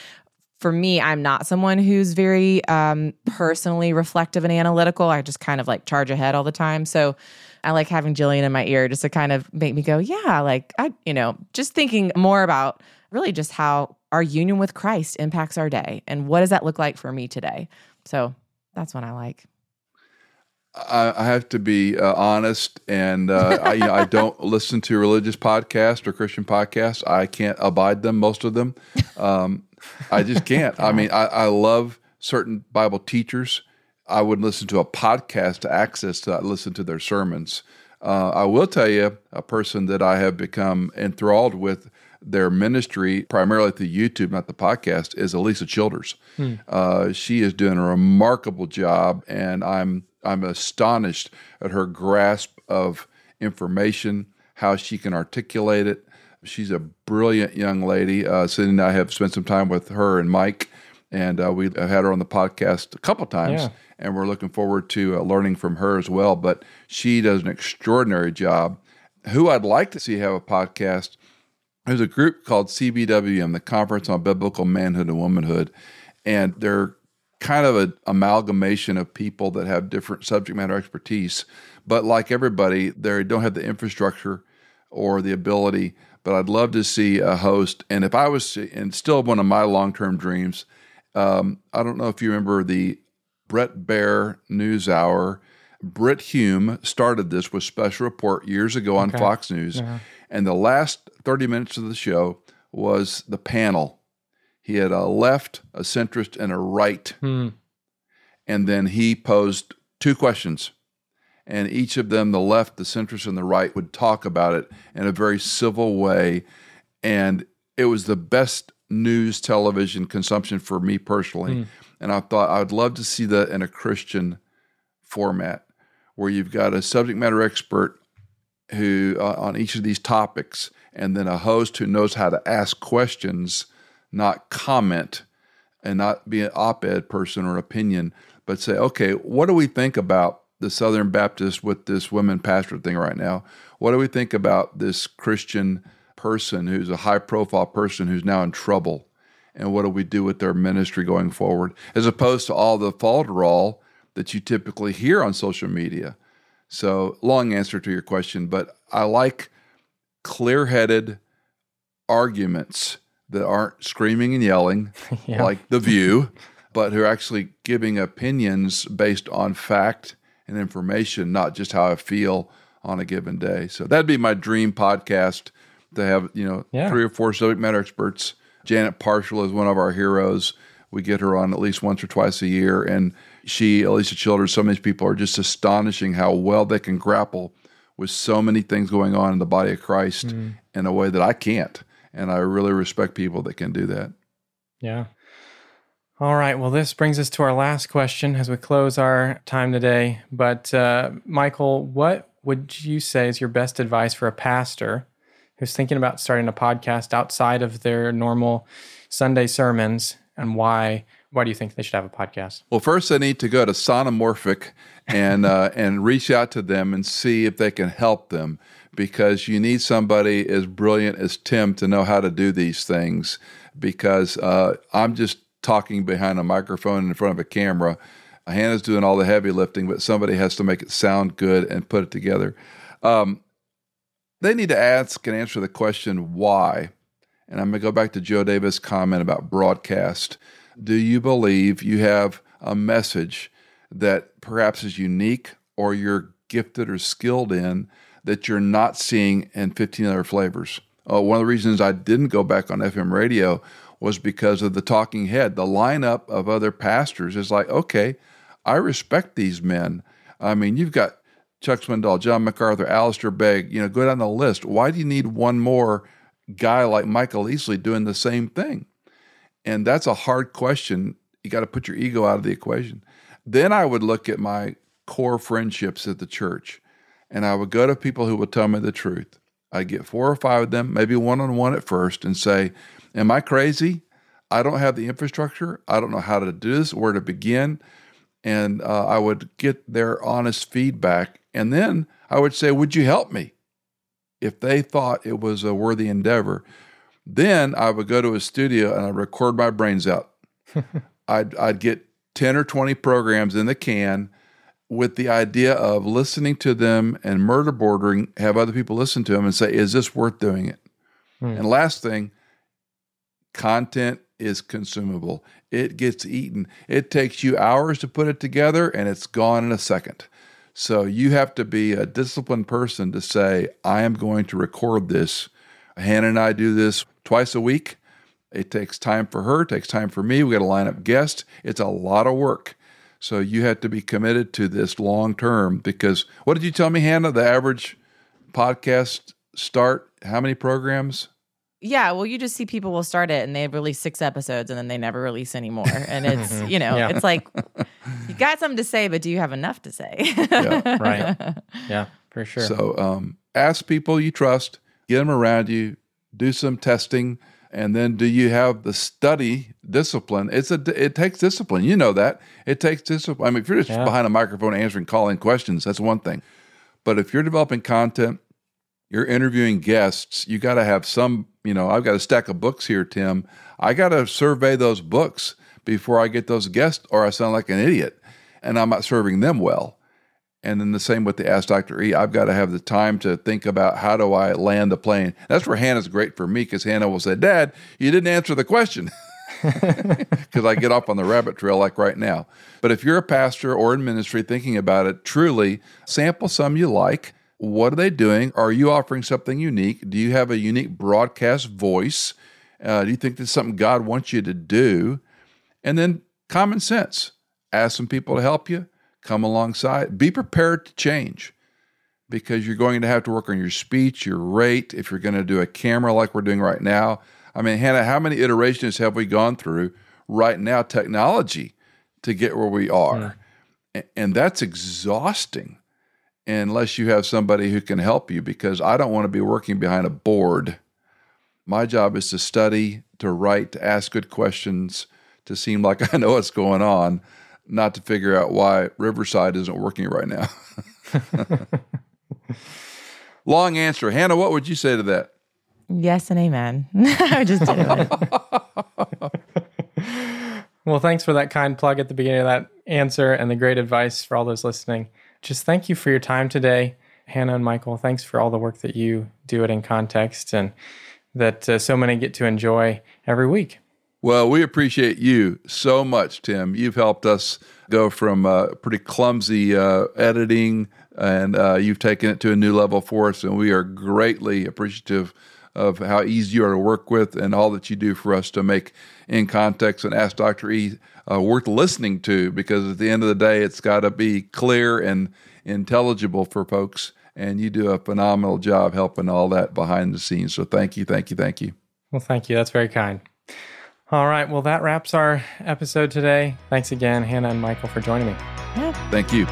S2: for me, I'm not someone who's very um, personally reflective and analytical. I just kind of like charge ahead all the time. So I like having Jillian in my ear just to kind of make me go, yeah, like I, you know, just thinking more about really just how our union with Christ impacts our day and what does that look like for me today. So that's what I like.
S3: I, have to be uh, honest, and uh, I, you know, I, don't listen to religious podcasts or Christian podcasts. I can't abide them, most of them. Um, I just can't. I mean, I, I, love certain Bible teachers. I would listen to a podcast to access to listen to their sermons. Uh, I will tell you a person that I have become enthralled with their ministry, primarily through YouTube, not the podcast, is Alisa Childers. Hmm. Uh, she is doing a remarkable job, and I'm I'm astonished at her grasp of information, how she can articulate it. She's a brilliant young lady. Uh, Cindy and I have spent some time with her and Mike, and uh, we have had her on the podcast a couple times, yeah. and we're looking forward to uh, learning from her as well. But she does an extraordinary job. Who I'd like to see have a podcast there's a group called CBWM, the Conference on Biblical Manhood and Womanhood, and they're kind of an amalgamation of people that have different subject matter expertise. But like everybody, they don't have the infrastructure or the ability. But I'd love to see a host. And if I was, and still one of my long term dreams, um, I don't know if you remember the Bret Baier News Hour. Brit Hume started this with Special Report years ago on okay. Fox News. Uh-huh. And the last 30 minutes of the show was the panel. He had a left, a centrist, and a right. Hmm. And then he posed two questions. And each of them, the left, the centrist, and the right, would talk about it in a very civil way. And it was the best news television consumption for me personally. Hmm. And I thought I would love to see that in a Christian format where you've got a subject matter expert who uh, on each of these topics, and then a host who knows how to ask questions, not comment, and not be an op-ed person or opinion, but say, okay, what do we think about the Southern Baptist with this women pastor thing right now? What do we think about this Christian person who's a high-profile person who's now in trouble? And what do we do with their ministry going forward, as opposed to all the falderall that you typically hear on social media? So, long answer to your question, but I like clear headed arguments that aren't screaming and yelling yeah. like The View, but who are actually giving opinions based on fact and information, not just how I feel on a given day. So, that'd be my dream podcast to have, you know, yeah. three or four subject matter experts. Janet Parshall is one of our heroes. We get her on at least once or twice a year. And she, Alisa Childers, so many people are just astonishing how well they can grapple with so many things going on in the body of Christ mm. in a way that I can't. And I really respect people that can do that.
S1: Yeah. All right. Well, this brings us to our last question as we close our time today. But, uh, Michael, what would you say is your best advice for a pastor who's thinking about starting a podcast outside of their normal Sunday sermons and why why do you think they should have a podcast?
S3: Well, first they need to go to Sonimorphic and uh, and reach out to them and see if they can help them because you need somebody as brilliant as Tim to know how to do these things. Because uh, I'm just talking behind a microphone in front of a camera. Hannah's doing all the heavy lifting, but somebody has to make it sound good and put it together. Um, they need to ask and answer the question why. And I'm going to go back to Joe Davis' comment about broadcast. Do you believe you have a message that perhaps is unique or you're gifted or skilled in that you're not seeing in 15 other flavors? Uh, one of the reasons I didn't go back on FM radio was because of the talking head. The lineup of other pastors is like, okay, I respect these men. I mean, you've got Chuck Swindoll, John MacArthur, Alistair Begg, you know, go down the list. Why do you need one more guy like Michael Easley doing the same thing? And that's a hard question. You got to put your ego out of the equation. Then I would look at my core friendships at the church and I would go to people who would tell me the truth. I'd get four or five of them, maybe one on one at first, and say, Am I crazy? I don't have the infrastructure. I don't know how to do this, where to begin. And uh, I would get their honest feedback. And then I would say, Would you help me? If they thought it was a worthy endeavor, then I would go to a studio and I'd record my brains out. I'd, I'd get 10 or 20 programs in the can with the idea of listening to them and murder bordering, have other people listen to them and say, Is this worth doing it? Hmm. And last thing, content is consumable. It gets eaten. It takes you hours to put it together and it's gone in a second. So you have to be a disciplined person to say, I am going to record this. Hannah and I do this twice a week. It takes time for her, takes time for me. We got to line up guests. It's a lot of work. So you have to be committed to this long term because what did you tell me, Hannah? The average podcast start, how many programs?
S2: Yeah, well, you just see people will start it and they release six episodes and then they never release anymore. And it's, you know, yeah. it's like you got something to say, but do you have enough to say?
S1: yeah, right. Yeah, for sure.
S3: So um, ask people you trust, get them around you, do some testing, and then do you have the study discipline? It's a it takes discipline. You know that it takes discipline. I mean, if you're just yeah. behind a microphone answering calling questions, that's one thing. But if you're developing content, you're interviewing guests, you got to have some you know, I've got a stack of books here, Tim. I got to survey those books before I get those guests, or I sound like an idiot and I'm not serving them well. And then the same with the Ask Dr. E. I've got to have the time to think about how do I land the plane. That's where Hannah's great for me because Hannah will say, Dad, you didn't answer the question. Because I get off on the rabbit trail like right now. But if you're a pastor or in ministry thinking about it, truly sample some you like what are they doing? Are you offering something unique? Do you have a unique broadcast voice? Uh, do you think that's something God wants you to do? And then common sense. Ask some people to help you, come alongside. Be prepared to change because you're going to have to work on your speech, your rate. If you're going to do a camera like we're doing right now, I mean, Hannah, how many iterations have we gone through right now, technology, to get where we are? Yeah. And that's exhausting unless you have somebody who can help you because I don't want to be working behind a board. My job is to study, to write, to ask good questions, to seem like I know what's going on, not to figure out why Riverside isn't working right now. Long answer. Hannah, what would you say to that?
S2: Yes and amen. I just did
S1: it. well, thanks for that kind plug at the beginning of that answer and the great advice for all those listening just thank you for your time today, Hannah and Michael. Thanks for all the work that you do it in context and that uh, so many get to enjoy every week.
S3: Well, we appreciate you so much, Tim. You've helped us go from uh, pretty clumsy uh, editing, and uh, you've taken it to a new level for us, and we are greatly appreciative of how easy you are to work with and all that you do for us to make in context and ask Dr. E uh, worth listening to because at the end of the day, it's got to be clear and intelligible for folks. And you do a phenomenal job helping all that behind the scenes. So thank you, thank you, thank you.
S1: Well, thank you. That's very kind. All right. Well, that wraps our episode today. Thanks again, Hannah and Michael, for joining me.
S3: Yeah. Thank you.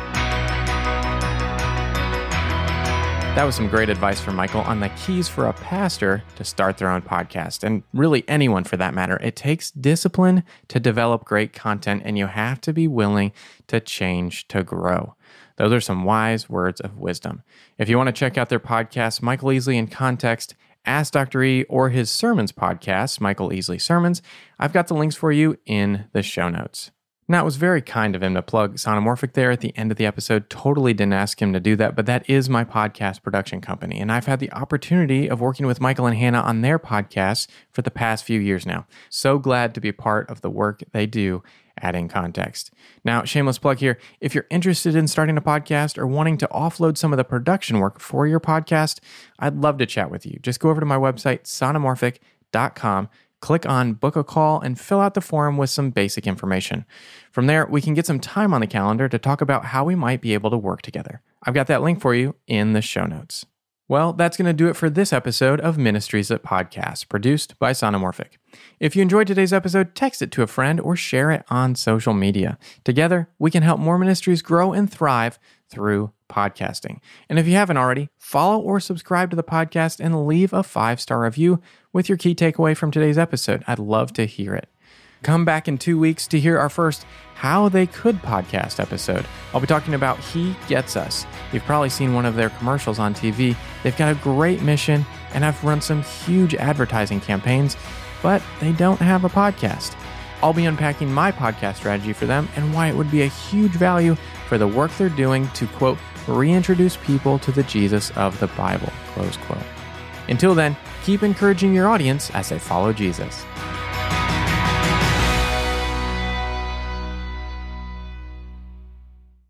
S4: That was some great advice from Michael on the keys for a pastor to start their own podcast, and really anyone for that matter. It takes discipline to develop great content, and you have to be willing to change to grow. Those are some wise words of wisdom. If you want to check out their podcast, Michael Easley in Context, Ask Dr. E, or his sermons podcast, Michael Easley Sermons, I've got the links for you in the show notes. Now, it was very kind of him to plug Sonimorphic there at the end of the episode. Totally didn't ask him to do that, but that is my podcast production company. And I've had the opportunity of working with Michael and Hannah on their podcasts for the past few years now. So glad to be part of the work they do adding context. Now, shameless plug here if you're interested in starting a podcast or wanting to offload some of the production work for your podcast, I'd love to chat with you. Just go over to my website, sonimorphic.com click on book a call and fill out the form with some basic information. From there, we can get some time on the calendar to talk about how we might be able to work together. I've got that link for you in the show notes. Well, that's going to do it for this episode of Ministries That Podcast, produced by Sonimorphic. If you enjoyed today's episode, text it to a friend or share it on social media. Together, we can help more ministries grow and thrive through podcasting. And if you haven't already, follow or subscribe to the podcast and leave a five star review with your key takeaway from today's episode. I'd love to hear it. Come back in two weeks to hear our first How They Could podcast episode. I'll be talking about He Gets Us. You've probably seen one of their commercials on TV. They've got a great mission, and I've run some huge advertising campaigns, but they don't have a podcast. I'll be unpacking my podcast strategy for them and why it would be a huge value for the work they're doing to, quote, reintroduce people to the Jesus of the Bible, close quote. Until then, keep encouraging your audience as they follow Jesus.